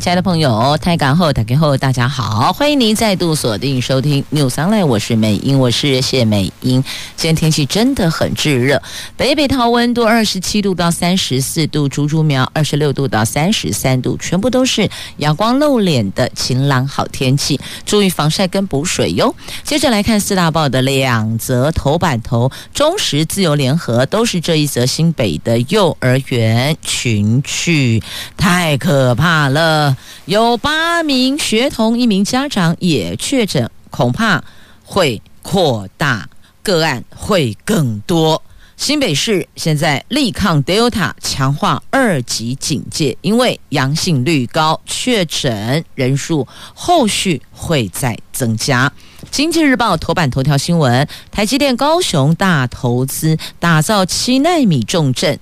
亲爱的朋友，台港后打开后，大家好，欢迎您再度锁定收听 new 3lay 我是美英，我是谢美英。今天天气真的很炙热，北北桃温度二十七度到三十四度，竹竹苗二十六度到三十三度，全部都是阳光露脸的晴朗好天气，注意防晒跟补水哟。接着来看四大报的两则头版头，中时自由联合都是这一则新北的幼儿园群聚，太可怕了。有八名学童，一名家长也确诊，恐怕会扩大个案，会更多。新北市现在力抗 Delta，强化二级警戒，因为阳性率高，确诊人数后续会再增加。经济日报头版头条新闻：台积电高雄大投资打造七纳米重镇，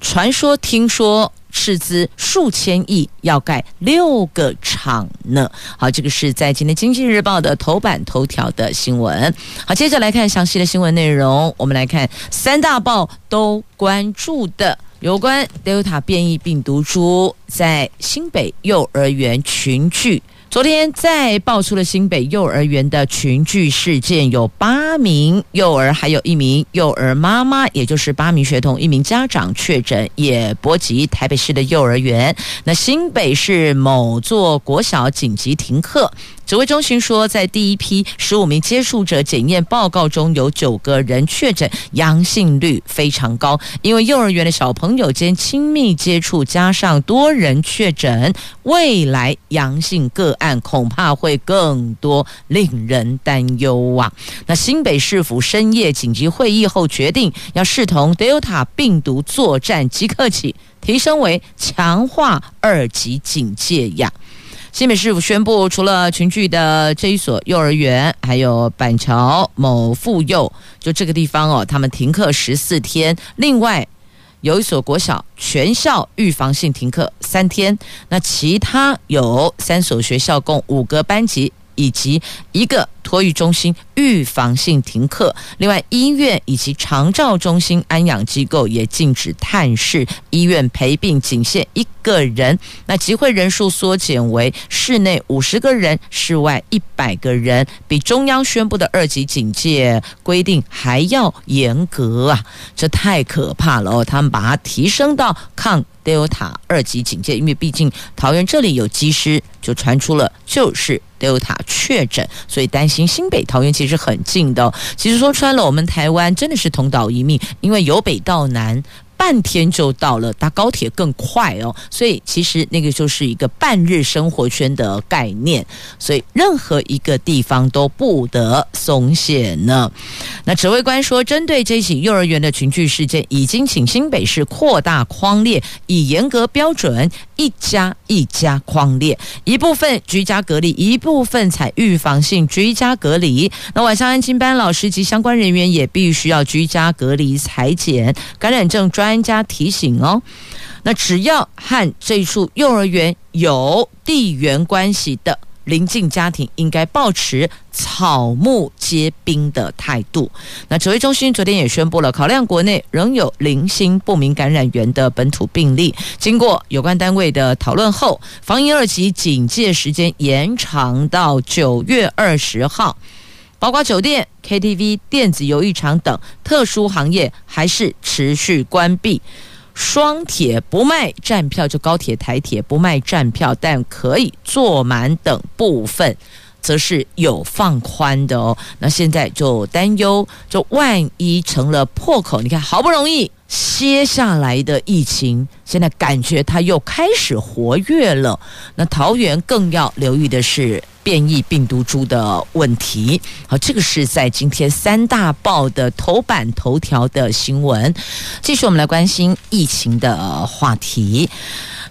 传说听说。斥资数千亿要盖六个厂呢。好，这个是在今天《经济日报》的头版头条的新闻。好，接着来看详细的新闻内容。我们来看三大报都关注的有关 Delta 变异病毒株在新北幼儿园群聚。昨天再爆出了新北幼儿园的群聚事件，有八名幼儿，还有一名幼儿妈妈，也就是八名学童，一名家长确诊，也波及台北市的幼儿园。那新北市某座国小紧急停课。指挥中心说，在第一批十五名接触者检验报告中有九个人确诊，阳性率非常高。因为幼儿园的小朋友间亲密接触，加上多人确诊，未来阳性个案恐怕会更多，令人担忧啊！那新北市府深夜紧急会议后决定，要视同 Delta 病毒作战，即刻起提升为强化二级警戒呀。新北市府宣布，除了群聚的这一所幼儿园，还有板桥某妇幼，就这个地方哦，他们停课十四天。另外，有一所国小全校预防性停课三天。那其他有三所学校，共五个班级，以及一个。托育中心预防性停课，另外医院以及长照中心安养机构也禁止探视，医院陪病仅限一个人。那集会人数缩减为室内五十个人，室外一百个人，比中央宣布的二级警戒规定还要严格啊！这太可怕了哦！他们把它提升到抗 Delta 二级警戒，因为毕竟桃园这里有机师，就传出了就是 Delta 确诊，所以担心。新北桃园其实很近的，其实说穿了，我们台湾真的是同岛一命，因为由北到南。半天就到了，搭高铁更快哦，所以其实那个就是一个半日生活圈的概念，所以任何一个地方都不得松懈呢。那指挥官说，针对这起幼儿园的群聚事件，已经请新北市扩大框列，以严格标准，一家一家匡列，一部分居家隔离，一部分采预防性居家隔离。那晚上安亲班老师及相关人员也必须要居家隔离裁剪感染症。专家提醒哦，那只要和这处幼儿园有地缘关系的邻近家庭，应该保持草木皆兵的态度。那指挥中心昨天也宣布了，考量国内仍有零星不明感染源的本土病例，经过有关单位的讨论后，防疫二级警戒时间延长到九月二十号。包括酒店、KTV、电子游艺场等特殊行业还是持续关闭。双铁不卖站票，就高铁、台铁不卖站票，但可以坐满等部分，则是有放宽的哦。那现在就担忧，就万一成了破口，你看好不容易歇下来的疫情，现在感觉它又开始活跃了。那桃园更要留意的是。变异病毒株的问题，好，这个是在今天三大报的头版头条的新闻。继续，我们来关心疫情的话题。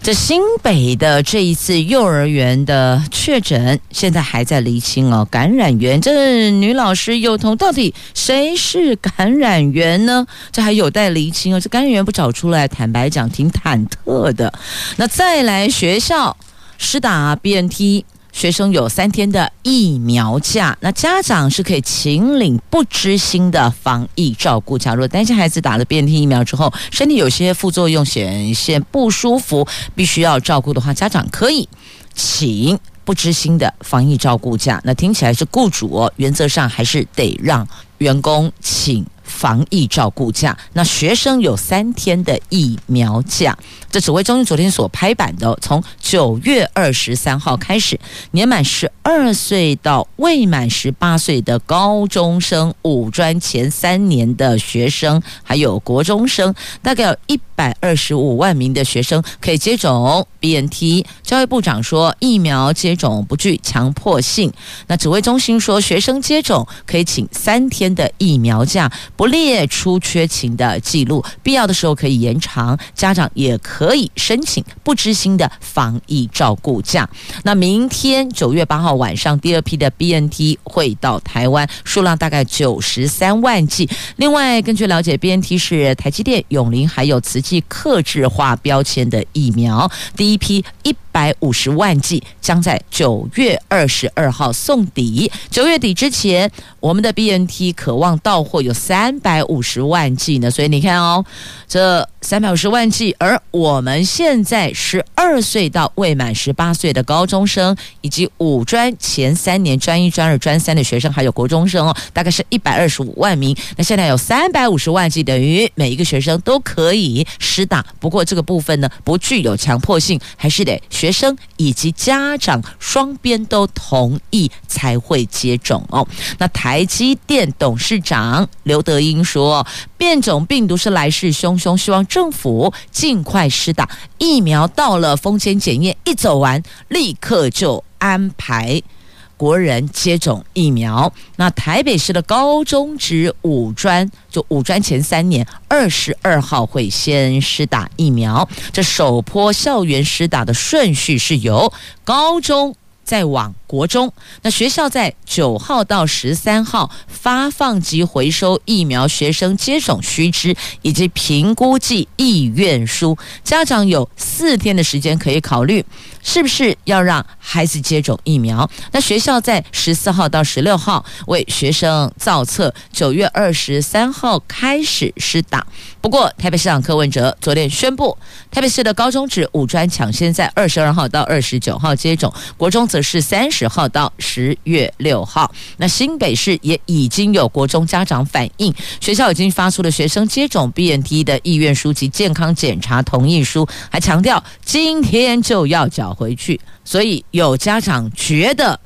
这新北的这一次幼儿园的确诊，现在还在厘清哦。感染源，这女老师幼童到底谁是感染源呢？这还有待厘清哦。这感染源不找出来，坦白讲挺忐忑的。那再来学校施打 BNT。学生有三天的疫苗假，那家长是可以请领不知心的防疫照顾假。如果担心孩子打了 BNT 疫苗之后，身体有些副作用显现不舒服，必须要照顾的话，家长可以请不知心的防疫照顾假。那听起来是雇主，原则上还是得让员工请。防疫照顾假，那学生有三天的疫苗假。这指挥中心昨天所拍板的，从九月二十三号开始，年满十二岁到未满十八岁的高中生、五专前三年的学生，还有国中生，大概有一百二十五万名的学生可以接种 BNT。教育部长说，疫苗接种不具强迫性。那指挥中心说，学生接种可以请三天的疫苗假。不列出缺勤的记录，必要的时候可以延长。家长也可以申请不知心的防疫照顾假。那明天九月八号晚上，第二批的 BNT 会到台湾，数量大概九十三万剂。另外，根据了解，BNT 是台积电、永龄还有慈济客制化标签的疫苗，第一批一百五十万剂将在九月二十二号送抵。九月底之前，我们的 BNT 可望到货有三百五十万剂呢。所以你看哦，这三百五十万剂，而我们现在十二岁到未满十八岁的高中生，以及五专前三年专一、专二、专三的学生，还有国中生哦，大概是一百二十五万名。那现在有三百五十万剂，等于每一个学生都可以施打。不过这个部分呢，不具有强迫性，还是得学生以及家长双边都同意才会接种哦。那台积电董事长刘德英说，变种病毒是来势汹汹，希望政府尽快施打疫苗。到了风险检验一走完，立刻就安排国人接种疫苗。那台北市的高中职五专，就五专前三年，二十二号会先施打疫苗。这首波校园施打的顺序是由高中再往国中。那学校在九号到十三号发放及回收疫苗学生接种须知以及评估暨意愿书，家长有四天的时间可以考虑。是不是要让孩子接种疫苗？那学校在十四号到十六号为学生造册，九月二十三号开始施打。不过，台北市长柯文哲昨天宣布，台北市的高中职五专抢先在二十二号到二十九号接种，国中则是三十号到十月六号。那新北市也已经有国中家长反映，学校已经发出了学生接种 BNT 的意愿书及健康检查同意书，还强调今天就要缴回去，所以有家长觉得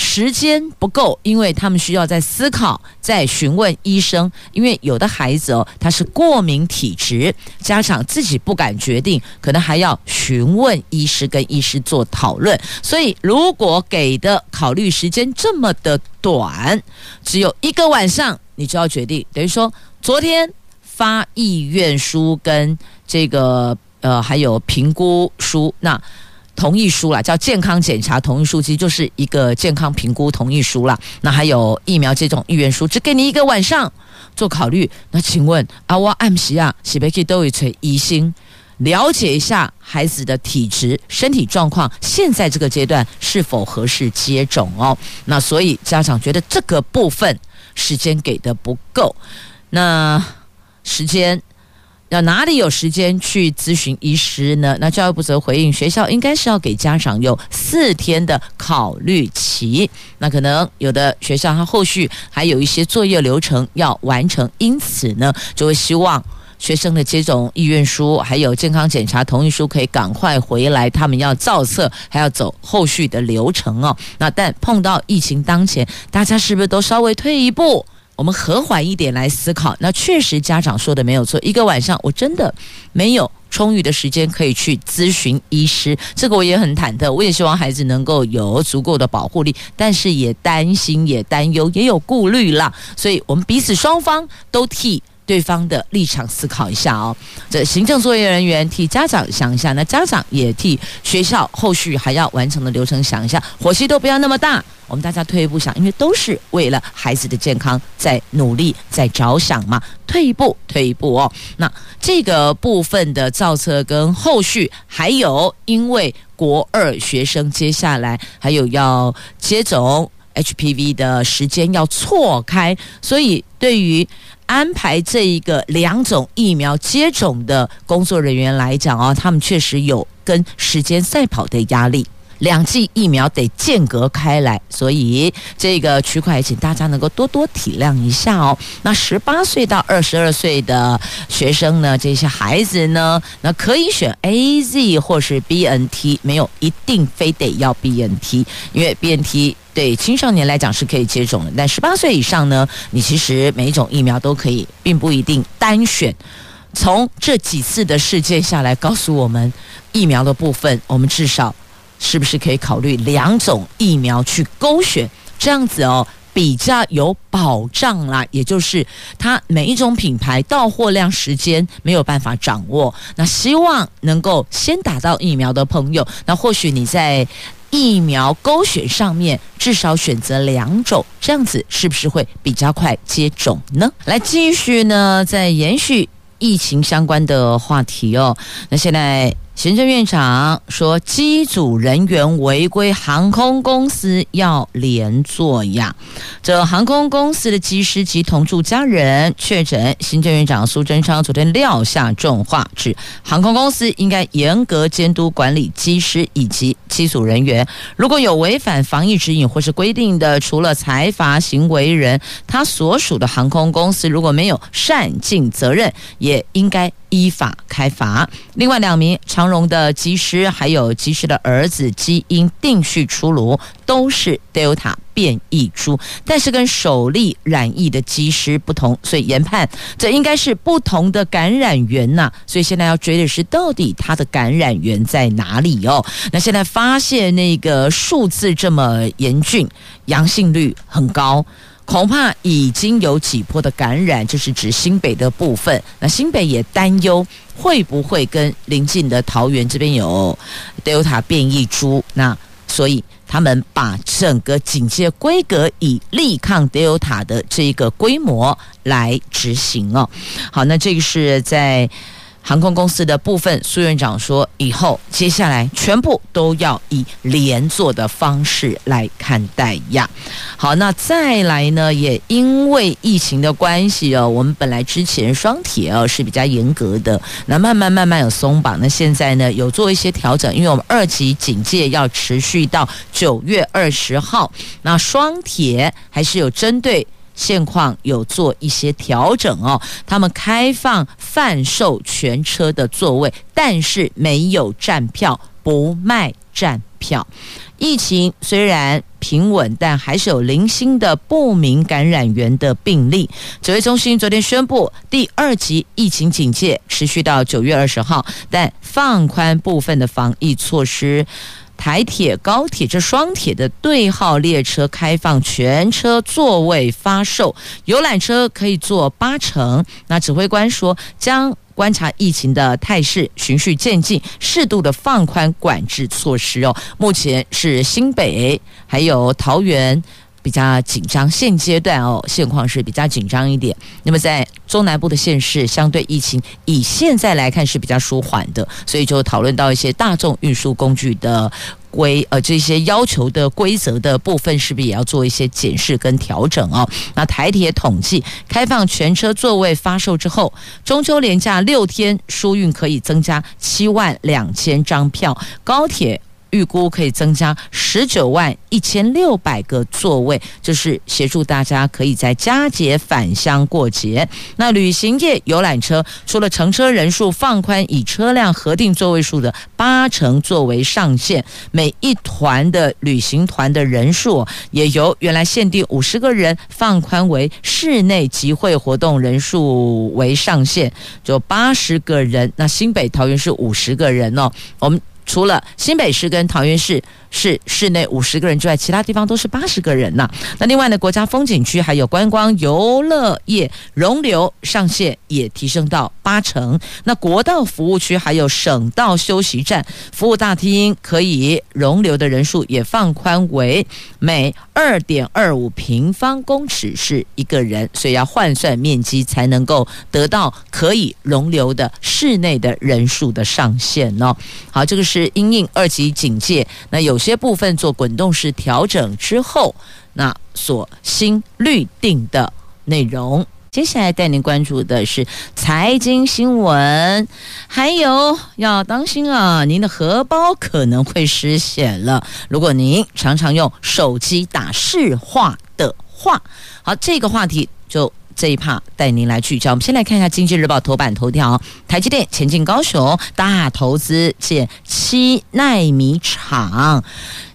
时间不够，因为他们需要在思考、在询问医生。因为有的孩子哦，他是过敏体质，家长自己不敢决定，可能还要询问医师，跟医师做讨论。所以，如果给的考虑时间这么的短，只有一个晚上，你就要决定。等于说，昨天发意愿书跟这个呃，还有评估书，那。同意书啦，叫健康检查同意书，其实就是一个健康评估同意书啦。那还有疫苗接种意愿书，只给你一个晚上做考虑。那请问啊，我按时啊，是不是都会催医生了解一下孩子的体质、身体状况，现在这个阶段是否合适接种哦？那所以家长觉得这个部分时间给的不够，那时间。要哪里有时间去咨询医师呢？那教育部则回应，学校应该是要给家长有四天的考虑期。那可能有的学校它后续还有一些作业流程要完成，因此呢，就会希望学生的接种意愿书还有健康检查同意书可以赶快回来，他们要造册，还要走后续的流程哦。那但碰到疫情当前，大家是不是都稍微退一步？我们和缓一点来思考，那确实家长说的没有错。一个晚上我真的没有充裕的时间可以去咨询医师，这个我也很忐忑。我也希望孩子能够有足够的保护力，但是也担心、也担忧、也有顾虑啦。所以我们彼此双方都替对方的立场思考一下哦。这行政作业人员替家长想一下，那家长也替学校后续还要完成的流程想一下，火气都不要那么大。我们大家退一步想，因为都是为了孩子的健康在努力，在着想嘛。退一步，退一步哦。那这个部分的造册跟后续，还有因为国二学生接下来还有要接种 HPV 的时间要错开，所以对于安排这一个两种疫苗接种的工作人员来讲哦，他们确实有跟时间赛跑的压力。两剂疫苗得间隔开来，所以这个区块，请大家能够多多体谅一下哦。那十八岁到二十二岁的学生呢，这些孩子呢，那可以选 AZ 或是 BNT，没有一定非得要 BNT，因为 BNT 对青少年来讲是可以接种的，但十八岁以上呢，你其实每一种疫苗都可以，并不一定单选。从这几次的事件下来，告诉我们疫苗的部分，我们至少。是不是可以考虑两种疫苗去勾选？这样子哦，比较有保障啦。也就是它每一种品牌到货量时间没有办法掌握，那希望能够先打到疫苗的朋友，那或许你在疫苗勾选上面至少选择两种，这样子是不是会比较快接种呢？来继续呢，再延续疫情相关的话题哦。那现在。行政院长说，机组人员违规，航空公司要连坐呀。这航空公司的机师及同住家人确诊，行政院长苏贞昌昨天撂下重话，指航空公司应该严格监督管理机师以及机组人员，如果有违反防疫指引或是规定的，除了裁罚行为人，他所属的航空公司如果没有善尽责任，也应该。依法开罚。另外两名长荣的机师，还有机师的儿子，基因定序出炉，都是 Delta 变异株，但是跟首例染疫的机师不同，所以研判这应该是不同的感染源呐。所以现在要追的是，到底它的感染源在哪里哦？那现在发现那个数字这么严峻，阳性率很高。恐怕已经有几波的感染，就是指新北的部分。那新北也担忧会不会跟邻近的桃园这边有 Delta 变异株，那所以他们把整个警戒规格以力抗 Delta 的这一个规模来执行哦。好，那这个是在。航空公司的部分，苏院长说，以后接下来全部都要以连坐的方式来看待呀。好，那再来呢，也因为疫情的关系哦，我们本来之前双铁哦是比较严格的，那慢慢慢慢有松绑，那现在呢有做一些调整，因为我们二级警戒要持续到九月二十号，那双铁还是有针对。现况有做一些调整哦，他们开放贩售全车的座位，但是没有站票，不卖站票。疫情虽然平稳，但还是有零星的不明感染源的病例。指挥中心昨天宣布，第二级疫情警戒持续到九月二十号，但放宽部分的防疫措施。台铁、高铁这双铁的对号列车开放全车座位发售，游览车可以坐八成。那指挥官说，将观察疫情的态势，循序渐进，适度的放宽管制措施哦。目前是新北还有桃园。比较紧张，现阶段哦，现况是比较紧张一点。那么在中南部的县市，相对疫情以现在来看是比较舒缓的，所以就讨论到一些大众运输工具的规呃这些要求的规则的部分，是不是也要做一些检视跟调整哦？那台铁统计，开放全车座位发售之后，中秋连假六天疏运可以增加七万两千张票，高铁。预估可以增加十九万一千六百个座位，就是协助大家可以在佳节返乡过节。那旅行业游览车除了乘车人数放宽，以车辆核定座位数的八成作为上限，每一团的旅行团的人数也由原来限定五十个人放宽为室内集会活动人数为上限，就八十个人。那新北桃园是五十个人哦，我们。除了新北市跟桃园市是室内五十个人之外，其他地方都是八十个人呐。那另外呢，国家风景区还有观光游乐业容留上限也提升到八成。那国道服务区还有省道休息站服务大厅可以容留的人数也放宽为每二点二五平方公尺是一个人，所以要换算面积才能够得到可以容留的室内的人数的上限哦。好，这个是因应二级警戒，那有。有些部分做滚动式调整之后，那所新律定的内容。接下来带您关注的是财经新闻，还有要当心啊，您的荷包可能会失险了。如果您常常用手机打市话的话，好，这个话题就。这一趴带您来聚焦。我们先来看一下《经济日报》头版头条：台积电前进高雄，大投资建七奈米厂，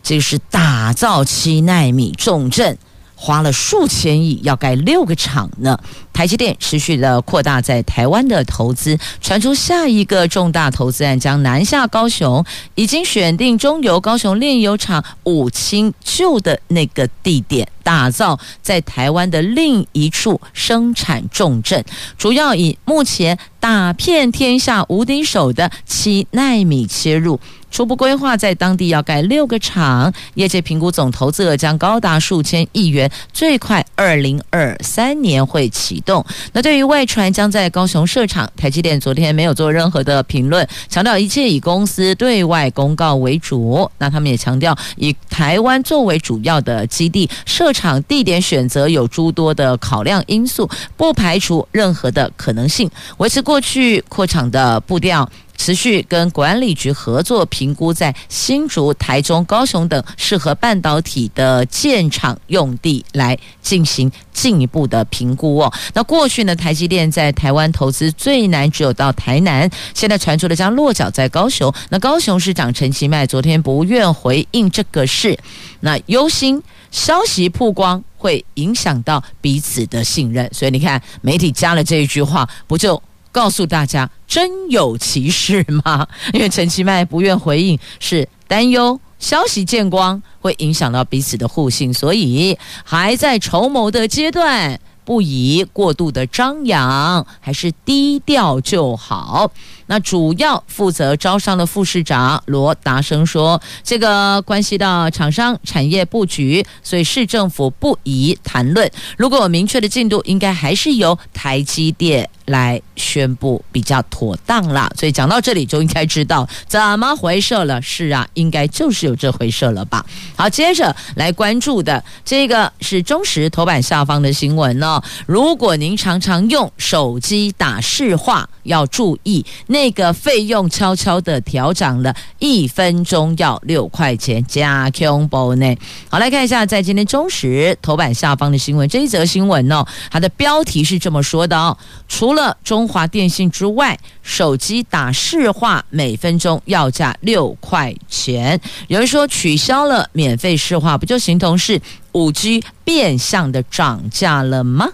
这是打造七奈米重镇。花了数千亿要盖六个厂呢。台积电持续的扩大在台湾的投资，传出下一个重大投资案将南下高雄，已经选定中油高雄炼油厂五轻旧的那个地点，打造在台湾的另一处生产重镇，主要以目前打遍天下无敌手的七纳米切入。初步规划在当地要盖六个厂，业界评估总投资额将高达数千亿元，最快二零二三年会启动。那对于外传将在高雄设厂，台积电昨天没有做任何的评论，强调一切以公司对外公告为主。那他们也强调，以台湾作为主要的基地，设厂地点选择有诸多的考量因素，不排除任何的可能性，维持过去扩厂的步调。持续跟管理局合作，评估在新竹、台中、高雄等适合半导体的建厂用地来进行进一步的评估哦。那过去呢，台积电在台湾投资最难只有到台南，现在传出了将落脚在高雄。那高雄市长陈其迈昨天不愿回应这个事，那忧心消息曝光会影响到彼此的信任，所以你看媒体加了这一句话，不就？告诉大家，真有其事吗？因为陈其迈不愿回应，是担忧消息见光会影响到彼此的互信，所以还在筹谋的阶段，不宜过度的张扬，还是低调就好。那主要负责招商的副市长罗达生说：“这个关系到厂商产业布局，所以市政府不宜谈论。如果有明确的进度，应该还是由台积电来宣布比较妥当啦。所以讲到这里就应该知道怎么回事了。是啊，应该就是有这回事了吧？好，接着来关注的这个是中时头版下方的新闻哦。如果您常常用手机打市话，要注意。”那个费用悄悄的调涨了，一分钟要六块钱加 Q 包呢。好，来看一下在今天中时头版下方的新闻，这一则新闻哦，它的标题是这么说的哦：除了中华电信之外，手机打市话每分钟要价六块钱。有人说取消了免费市话，不就形同是五 G 变相的涨价了吗？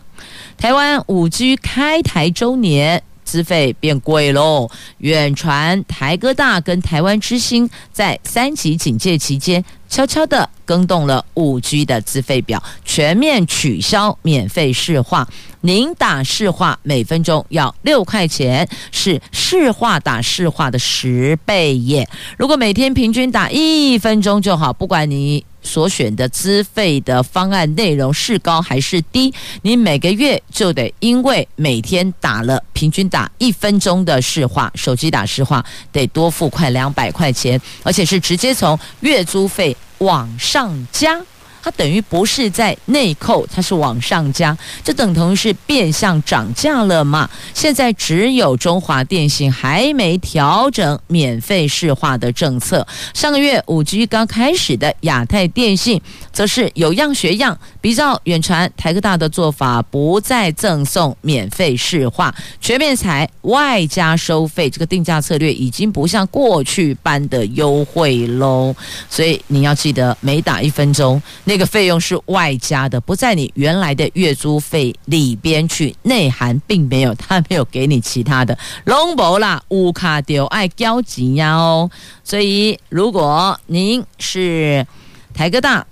台湾五 G 开台周年。资费变贵喽！远传、台哥大跟台湾之星在三级警戒期间，悄悄地更动了五 G 的资费表，全面取消免费市话。您打市话每分钟要六块钱，是市话打市话的十倍耶！如果每天平均打一分钟就好，不管你。所选的资费的方案内容是高还是低，你每个月就得因为每天打了平均打一分钟的市话，手机打市话得多付快两百块钱，而且是直接从月租费往上加。它等于不是在内扣，它是往上加，这等同于是变相涨价了嘛？现在只有中华电信还没调整免费市话的政策。上个月五 G 刚开始的亚太电信，则是有样学样，比照远传、台科大的做法，不再赠送免费市话，全面采外加收费。这个定价策略已经不像过去般的优惠喽。所以你要记得，每打一分钟。那个费用是外加的，不在你原来的月租费里边去，内涵并没有，他没有给你其他的。拢无啦，乌卡丢爱交钱呀哦。所以，如果您是台哥大。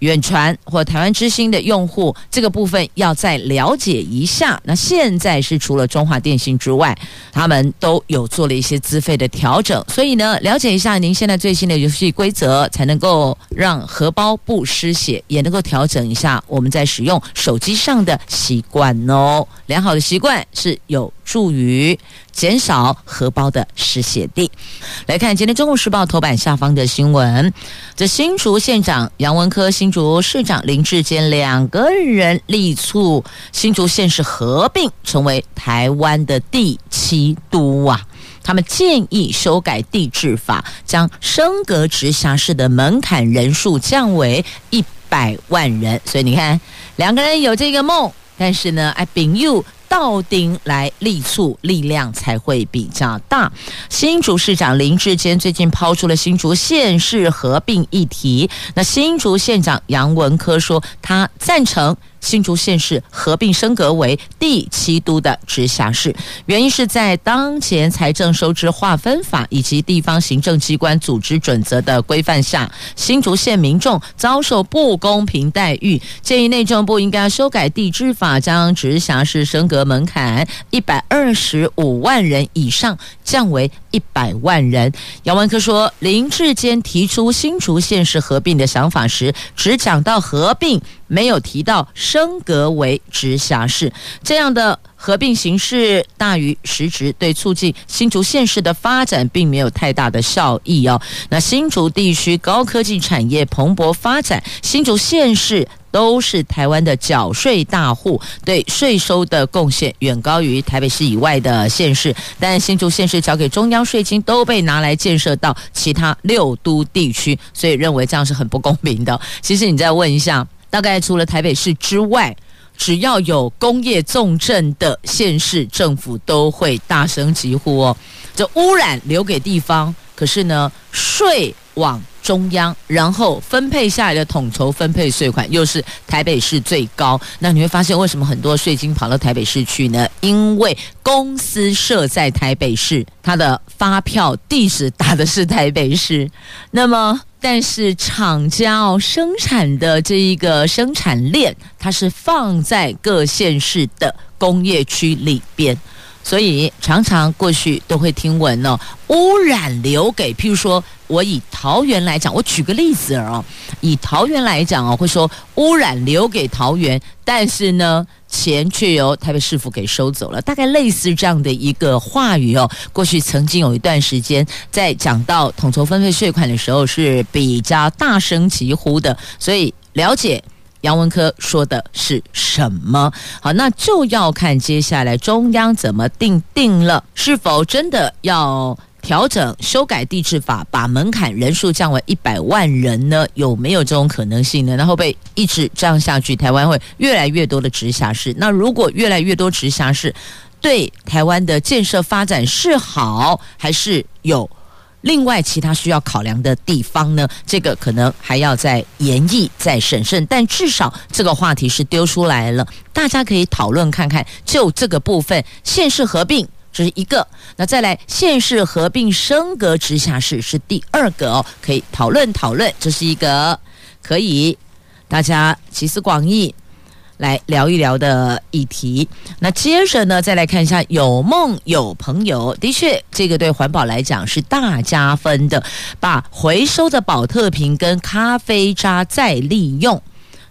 远传或台湾之星的用户，这个部分要再了解一下。那现在是除了中华电信之外，他们都有做了一些资费的调整。所以呢，了解一下您现在最新的游戏规则，才能够让荷包不失血，也能够调整一下我们在使用手机上的习惯哦。良好的习惯是有助于减少荷包的失血的。来看今天《中国时报》头版下方的新闻：这新竹县长杨文科、新竹市长林智坚两个人力促新竹县市合并，成为台湾的第七都啊！他们建议修改地质法，将升格直辖市的门槛人数降为一百万人。所以你看，两个人有这个梦。但是呢，哎，朋友到顶来力促，力量才会比较大。新竹市长林志坚最近抛出了新竹县市合并议题，那新竹县长杨文科说，他赞成。新竹县市合并升格为第七都的直辖市，原因是在当前财政收支划分法以及地方行政机关组织准则的规范下，新竹县民众遭受不公平待遇，建议内政部应该修改地制法，将直辖市升格门槛一百二十五万人以上降为一百万人。杨文科说，林志坚提出新竹县市合并的想法时，只讲到合并。没有提到升格为直辖市，这样的合并形式大于实质，对促进新竹县市的发展并没有太大的效益哦。那新竹地区高科技产业蓬勃发展，新竹县市都是台湾的缴税大户，对税收的贡献远高于台北市以外的县市，但新竹县市缴给中央税金都被拿来建设到其他六都地区，所以认为这样是很不公平的。其实你再问一下。大概除了台北市之外，只要有工业重镇的县市政府都会大声疾呼哦。这污染留给地方，可是呢，税往中央，然后分配下来的统筹分配税款又是台北市最高。那你会发现，为什么很多税金跑到台北市去呢？因为公司设在台北市，它的发票地址打的是台北市，那么。但是厂家哦，生产的这一个生产链，它是放在各县市的工业区里边，所以常常过去都会听闻哦，污染留给，譬如说我以桃园来讲，我举个例子哦，以桃园来讲哦，会说污染留给桃园，但是呢。钱却由台北市府给收走了，大概类似这样的一个话语哦。过去曾经有一段时间，在讲到统筹分配税款的时候是比较大声疾呼的，所以了解杨文科说的是什么。好，那就要看接下来中央怎么定定了，是否真的要。调整修改地制法，把门槛人数降为一百万人呢？有没有这种可能性呢？那会不会一直这样下去？台湾会越来越多的直辖市。那如果越来越多直辖市，对台湾的建设发展是好，还是有另外其他需要考量的地方呢？这个可能还要再研议、再审慎。但至少这个话题是丢出来了，大家可以讨论看看。就这个部分，县市合并。这是一个，那再来县市合并升格直辖市是第二个哦，可以讨论讨论，这是一个可以大家集思广益来聊一聊的议题。那接着呢，再来看一下有梦有朋友，的确这个对环保来讲是大加分的，把回收的宝特瓶跟咖啡渣再利用。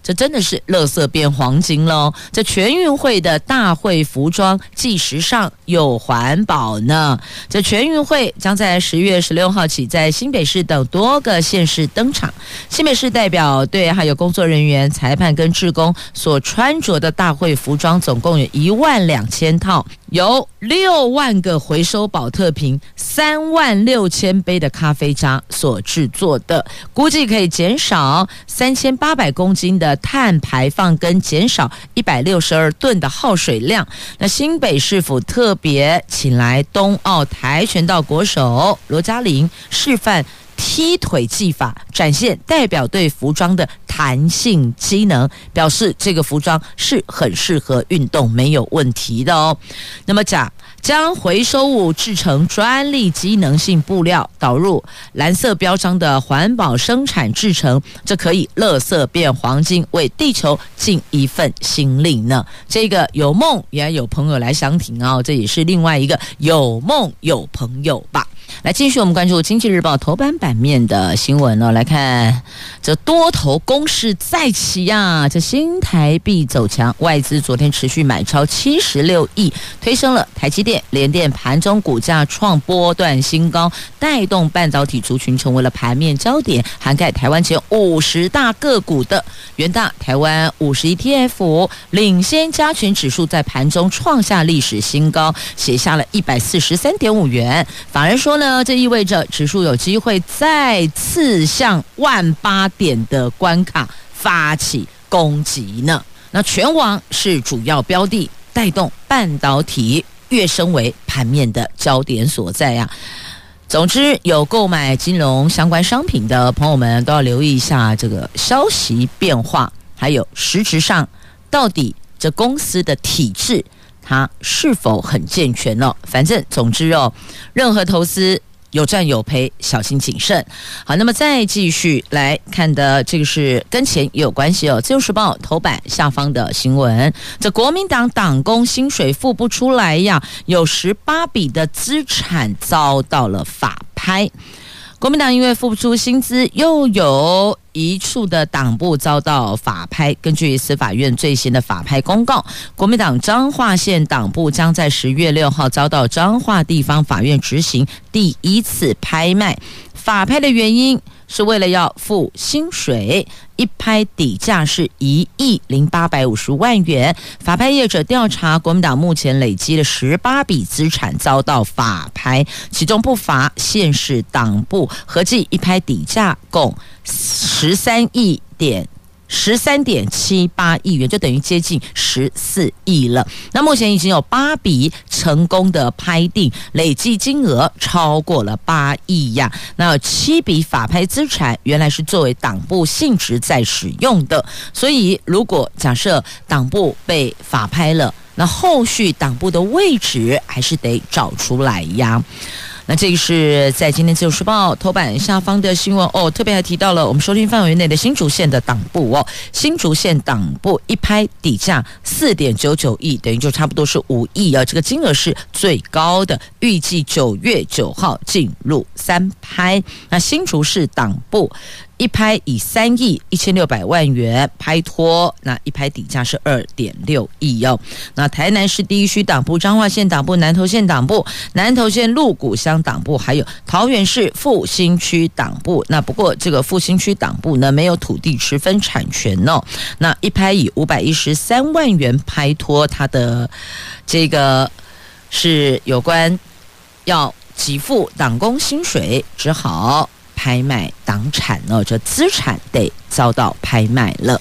这真的是垃圾变黄金喽！这全运会的大会服装既时尚又环保呢。这全运会将在十月十六号起在新北市等多个县市登场。新北市代表队还有工作人员、裁判跟志工所穿着的大会服装，总共有一万两千套。有六万个回收宝特瓶，三万六千杯的咖啡渣所制作的，估计可以减少三千八百公斤的碳排放，跟减少一百六十二吨的耗水量。那新北市府特别请来冬奥跆拳道国手罗嘉玲示范踢腿技法，展现代表队服装的弹性机能，表示这个服装是很适合运动，没有问题的哦。那么甲。将回收物制成专利机能性布料，导入蓝色标章的环保生产制成，这可以垃圾变黄金，为地球尽一份心力呢。这个有梦也有朋友来相挺哦，这也是另外一个有梦有朋友吧。来继续，我们关注《经济日报》头版版面的新闻哦。来看这多头攻势再起呀！这新台币走强，外资昨天持续买超七十六亿，推升了台积电、联电盘中股价创波段新高，带动半导体族群成为了盘面焦点。涵盖台湾前五十大个股的元大台湾五十 ETF 领先加权指数在盘中创下历史新高，写下了一百四十三点五元。法人说呢？呢，这意味着指数有机会再次向万八点的关卡发起攻击呢。那全网是主要标的，带动半导体跃升为盘面的焦点所在呀。总之，有购买金融相关商品的朋友们都要留意一下这个消息变化，还有实质上到底这公司的体制。它是否很健全呢？反正总之哦，任何投资有赚有赔，小心谨慎。好，那么再继续来看的这个是跟钱有关系哦。自由时报头版下方的新闻，这国民党党工薪水付不出来呀，有十八笔的资产遭到了法拍。国民党因为付不出薪资，又有一处的党部遭到法拍。根据司法院最新的法拍公告，国民党彰化县党部将在十月六号遭到彰化地方法院执行第一次拍卖。法拍的原因是为了要付薪水，一拍底价是一亿零八百五十万元。法拍业者调查，国民党目前累积了十八笔资产遭到法拍，其中不乏县市党部，合计一拍底价共十三亿点。十三点七八亿元，就等于接近十四亿了。那目前已经有八笔成功的拍定，累计金额超过了八亿呀。那七笔法拍资产原来是作为党部性质在使用的，所以如果假设党部被法拍了，那后续党部的位置还是得找出来呀。那这个是在今天自由时报头版下方的新闻哦，特别还提到了我们收听范围内的新竹县的党部哦，新竹县党部一拍底价四点九九亿，等于就差不多是五亿啊，这个金额是最高的，预计九月九号进入三拍。那新竹市党部。一拍以三亿一千六百万元拍脱，那一拍底价是二点六亿哟。那台南市第一区党部、彰化县党部、南投县党部、南投县鹿谷乡党部，还有桃园市复兴区党部。那不过这个复兴区党部呢，没有土地持分产权哦。那一拍以五百一十三万元拍脱，它的这个是有关要给付党工薪水，只好。拍卖党产呢，这资产得遭到拍卖了。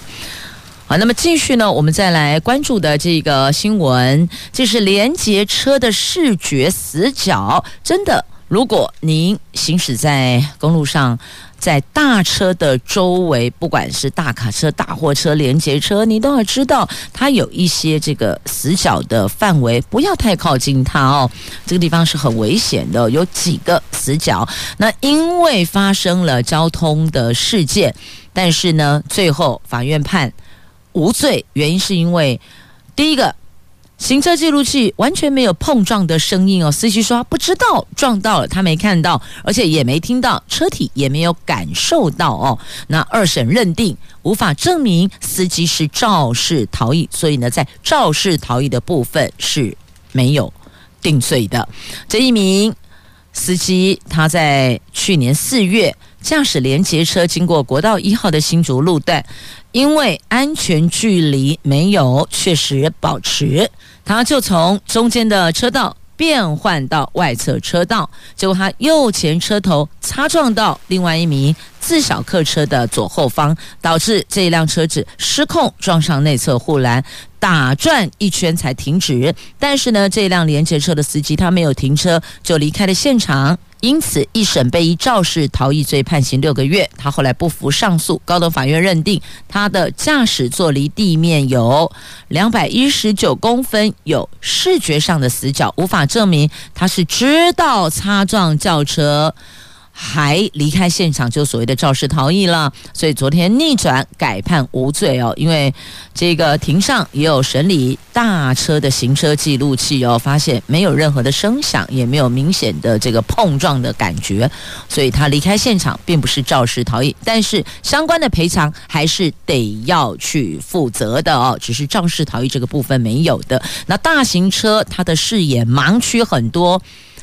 好，那么继续呢，我们再来关注的这个新闻，这是连接车的视觉死角，真的。如果您行驶在公路上，在大车的周围，不管是大卡车、大货车、连接车，你都要知道它有一些这个死角的范围，不要太靠近它哦。这个地方是很危险的，有几个死角。那因为发生了交通的事件，但是呢，最后法院判无罪，原因是因为第一个。行车记录器完全没有碰撞的声音哦，司机说不知道撞到了，他没看到，而且也没听到，车体也没有感受到哦。那二审认定无法证明司机是肇事逃逸，所以呢，在肇事逃逸的部分是没有定罪的。这一名司机他在去年四月驾驶连接车经过国道一号的新竹路段，因为安全距离没有确实保持。他就从中间的车道变换到外侧车道，结果他右前车头擦撞到另外一名自小客车的左后方，导致这一辆车子失控撞上内侧护栏，打转一圈才停止。但是呢，这辆连接车的司机他没有停车就离开了现场，因此一审被以肇事逃逸罪判刑六个月。他后来不服上诉，高等法院认定他的驾驶座离地面有两百一十九公分，有视觉上的死角，无法证明他是知道擦撞轿车。还离开现场，就所谓的肇事逃逸了，所以昨天逆转改判无罪哦。因为这个庭上也有审理大车的行车记录器哦，发现没有任何的声响，也没有明显的这个碰撞的感觉，所以他离开现场并不是肇事逃逸，但是相关的赔偿还是得要去负责的哦，只是肇事逃逸这个部分没有的。那大型车它的视野盲区很多。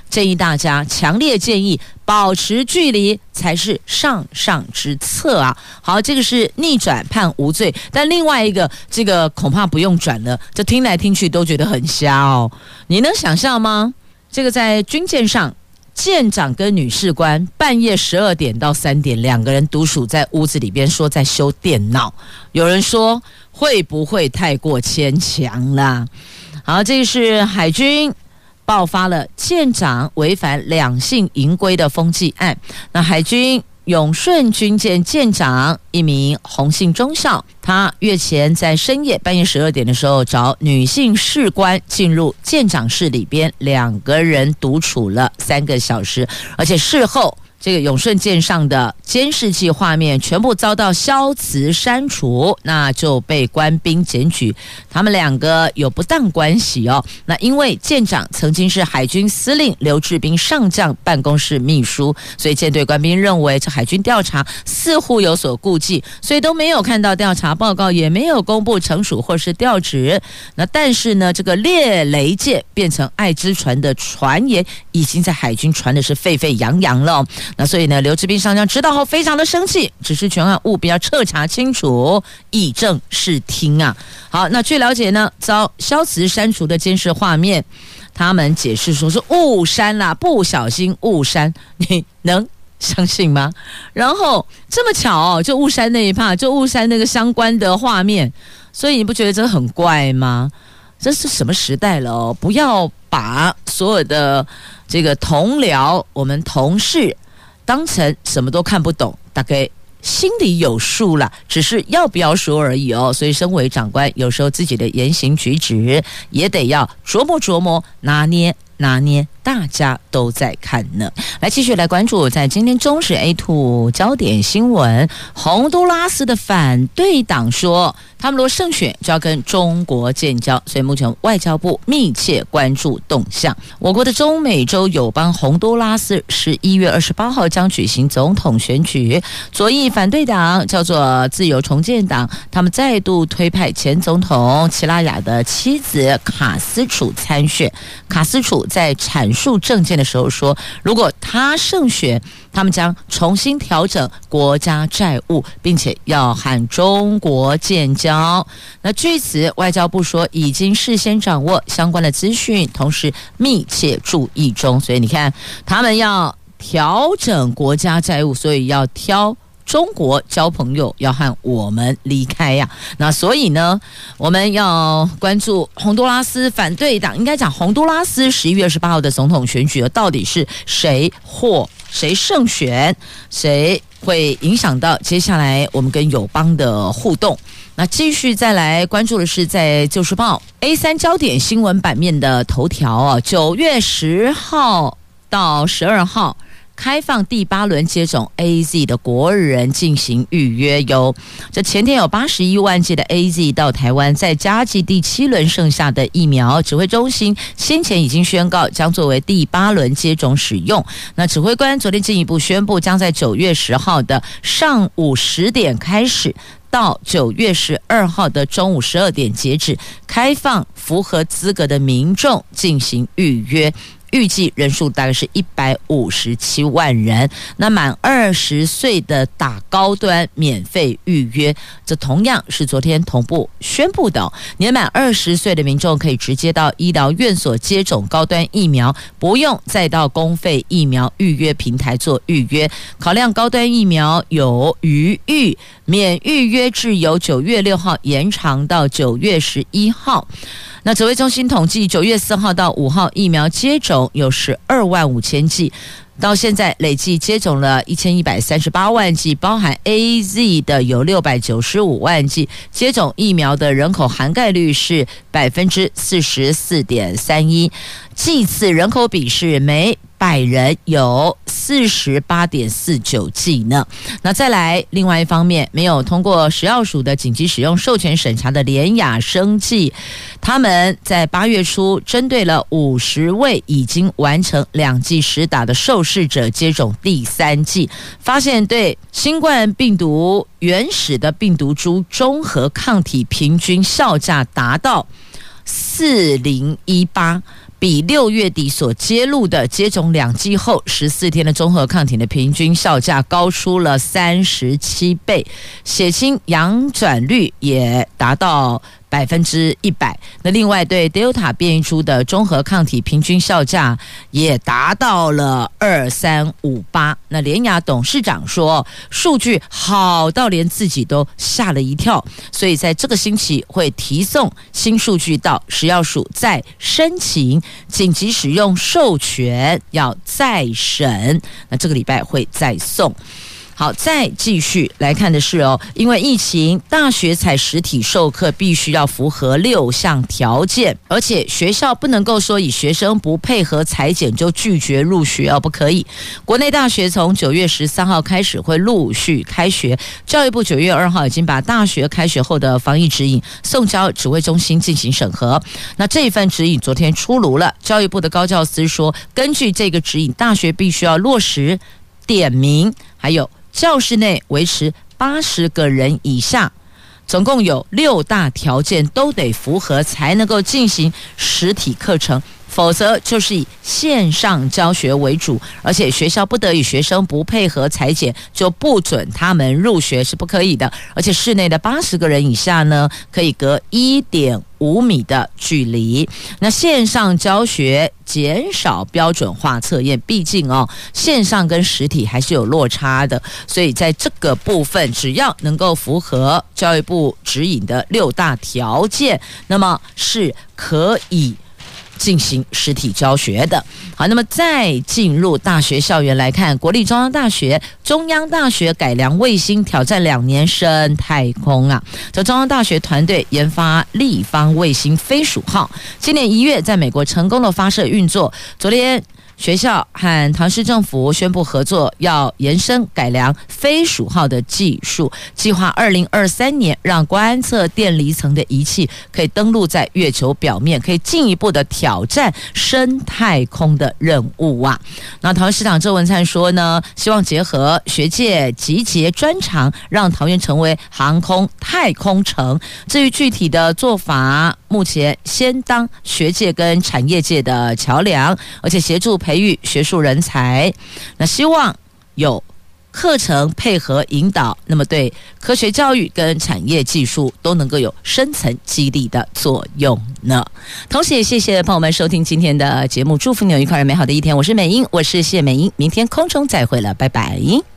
建议大家，强烈建议保持距离才是上上之策啊！好，这个是逆转判无罪，但另外一个这个恐怕不用转了，这听来听去都觉得很瞎哦。你能想象吗？这个在军舰上，舰长跟女士官半夜十二点到三点，两个人独处在屋子里边说在修电脑，有人说会不会太过牵强啦？好，这个是海军。爆发了舰长违反两性淫规的风纪案。那海军永顺军舰舰长一名红姓中校，他月前在深夜半夜十二点的时候，找女性士官进入舰长室里边，两个人独处了三个小时，而且事后。这个永顺舰上的监视器画面全部遭到消磁删除，那就被官兵检举，他们两个有不当关系哦。那因为舰长曾经是海军司令刘志斌上将办公室秘书，所以舰队官兵认为这海军调查似乎有所顾忌，所以都没有看到调查报告，也没有公布惩处或是调职。那但是呢，这个猎雷舰变成爱之船的传言，已经在海军传的是沸沸扬扬了。那所以呢，刘志斌上将知道后非常的生气，指示全案务必要彻查清楚，以正视听啊。好，那据了解呢，遭消磁删除的监视画面，他们解释说是误删啦，不小心误删，你能相信吗？然后这么巧哦，就误删那一趴就误删那个相关的画面，所以你不觉得这很怪吗？这是什么时代了哦？不要把所有的这个同僚、我们同事。当成什么都看不懂，大概心里有数了，只是要不要说而已哦。所以，身为长官，有时候自己的言行举止也得要琢磨琢磨，拿捏拿捏。大家都在看呢。来，继续来关注在今天中时 A two 焦点新闻，洪都拉斯的反对党说，他们若胜选就要跟中国建交，所以目前外交部密切关注动向。我国的中美洲友邦洪都拉斯十一月二十八号将举行总统选举，左翼反对党叫做自由重建党，他们再度推派前总统齐拉雅的妻子卡斯楚参选。卡斯楚在产述政见的时候说，如果他胜选，他们将重新调整国家债务，并且要和中国建交。那据此，外交部说已经事先掌握相关的资讯，同时密切注意中。所以你看，他们要调整国家债务，所以要挑。中国交朋友要和我们离开呀，那所以呢，我们要关注洪都拉斯反对党，应该讲洪都拉斯十一月二十八号的总统选举，到底是谁获谁胜选，谁会影响到接下来我们跟友邦的互动？那继续再来关注的是在《旧时报》A 三焦点新闻版面的头条啊，九月十号到十二号。开放第八轮接种 AZ 的国人进行预约哟。这前天有八十一万剂的 AZ 到台湾，再加计第七轮剩下的疫苗，指挥中心先前已经宣告将作为第八轮接种使用。那指挥官昨天进一步宣布，将在九月十号的上午十点开始，到九月十二号的中午十二点截止，开放符合资格的民众进行预约。预计人数大概是一百五十七万人。那满二十岁的打高端免费预约，这同样是昨天同步宣布的。年满二十岁的民众可以直接到医疗院所接种高端疫苗，不用再到公费疫苗预约平台做预约。考量高端疫苗有余裕，免预约制由九月六号延长到九月十一号。那指挥中心统计，九月四号到五号疫苗接种有十二万五千剂，到现在累计接种了一千一百三十八万剂，包含 AZ 的有六百九十五万剂。接种疫苗的人口涵盖率是百分之四十四点三一，剂次人口比是每百人有四十八点四九剂呢。那再来，另外一方面，没有通过食药署的紧急使用授权审查的联雅生技，他们在八月初针对了五十位已经完成两剂实打的受试者接种第三剂，发现对新冠病毒原始的病毒株中和抗体平均效价达到四零一八。比六月底所揭露的接种两剂后十四天的综合抗体的平均效价高出了三十七倍，血清阳转率也达到。百分之一百。那另外对 Delta 变异株的中和抗体平均效价也达到了二三五八。那联亚董事长说，数据好到连自己都吓了一跳，所以在这个星期会提送新数据到食药署再申请紧急使用授权，要再审。那这个礼拜会再送。好，再继续来看的是哦，因为疫情，大学采实体授课必须要符合六项条件，而且学校不能够说以学生不配合裁剪就拒绝入学哦，不可以。国内大学从九月十三号开始会陆续开学，教育部九月二号已经把大学开学后的防疫指引送交指挥中心进行审核。那这一份指引昨天出炉了，教育部的高教司说，根据这个指引，大学必须要落实点名，还有。教室内维持八十个人以下，总共有六大条件都得符合，才能够进行实体课程。否则就是以线上教学为主，而且学校不得以学生不配合裁剪就不准他们入学，是不可以的。而且室内的八十个人以下呢，可以隔一点五米的距离。那线上教学减少标准化测验，毕竟哦，线上跟实体还是有落差的，所以在这个部分，只要能够符合教育部指引的六大条件，那么是可以。进行实体教学的。好，那么再进入大学校园来看，国立中央大学、中央大学改良卫星挑战两年升太空啊！这中央大学团队研发立方卫星飞鼠号，今年一月在美国成功的发射运作，昨天。学校和唐市政府宣布合作，要延伸改良飞鼠号的技术，计划二零二三年让观测电离层的仪器可以登陆在月球表面，可以进一步的挑战深太空的任务啊！那桃园市长郑文灿说呢，希望结合学界集结专长，让桃园成为航空太空城。至于具体的做法，目前先当学界跟产业界的桥梁，而且协助。培育学术人才，那希望有课程配合引导，那么对科学教育跟产业技术都能够有深层激励的作用呢。同时也谢谢朋友们收听今天的节目，祝福你有愉快而美好的一天。我是美英，我是谢美英，明天空中再会了，拜拜。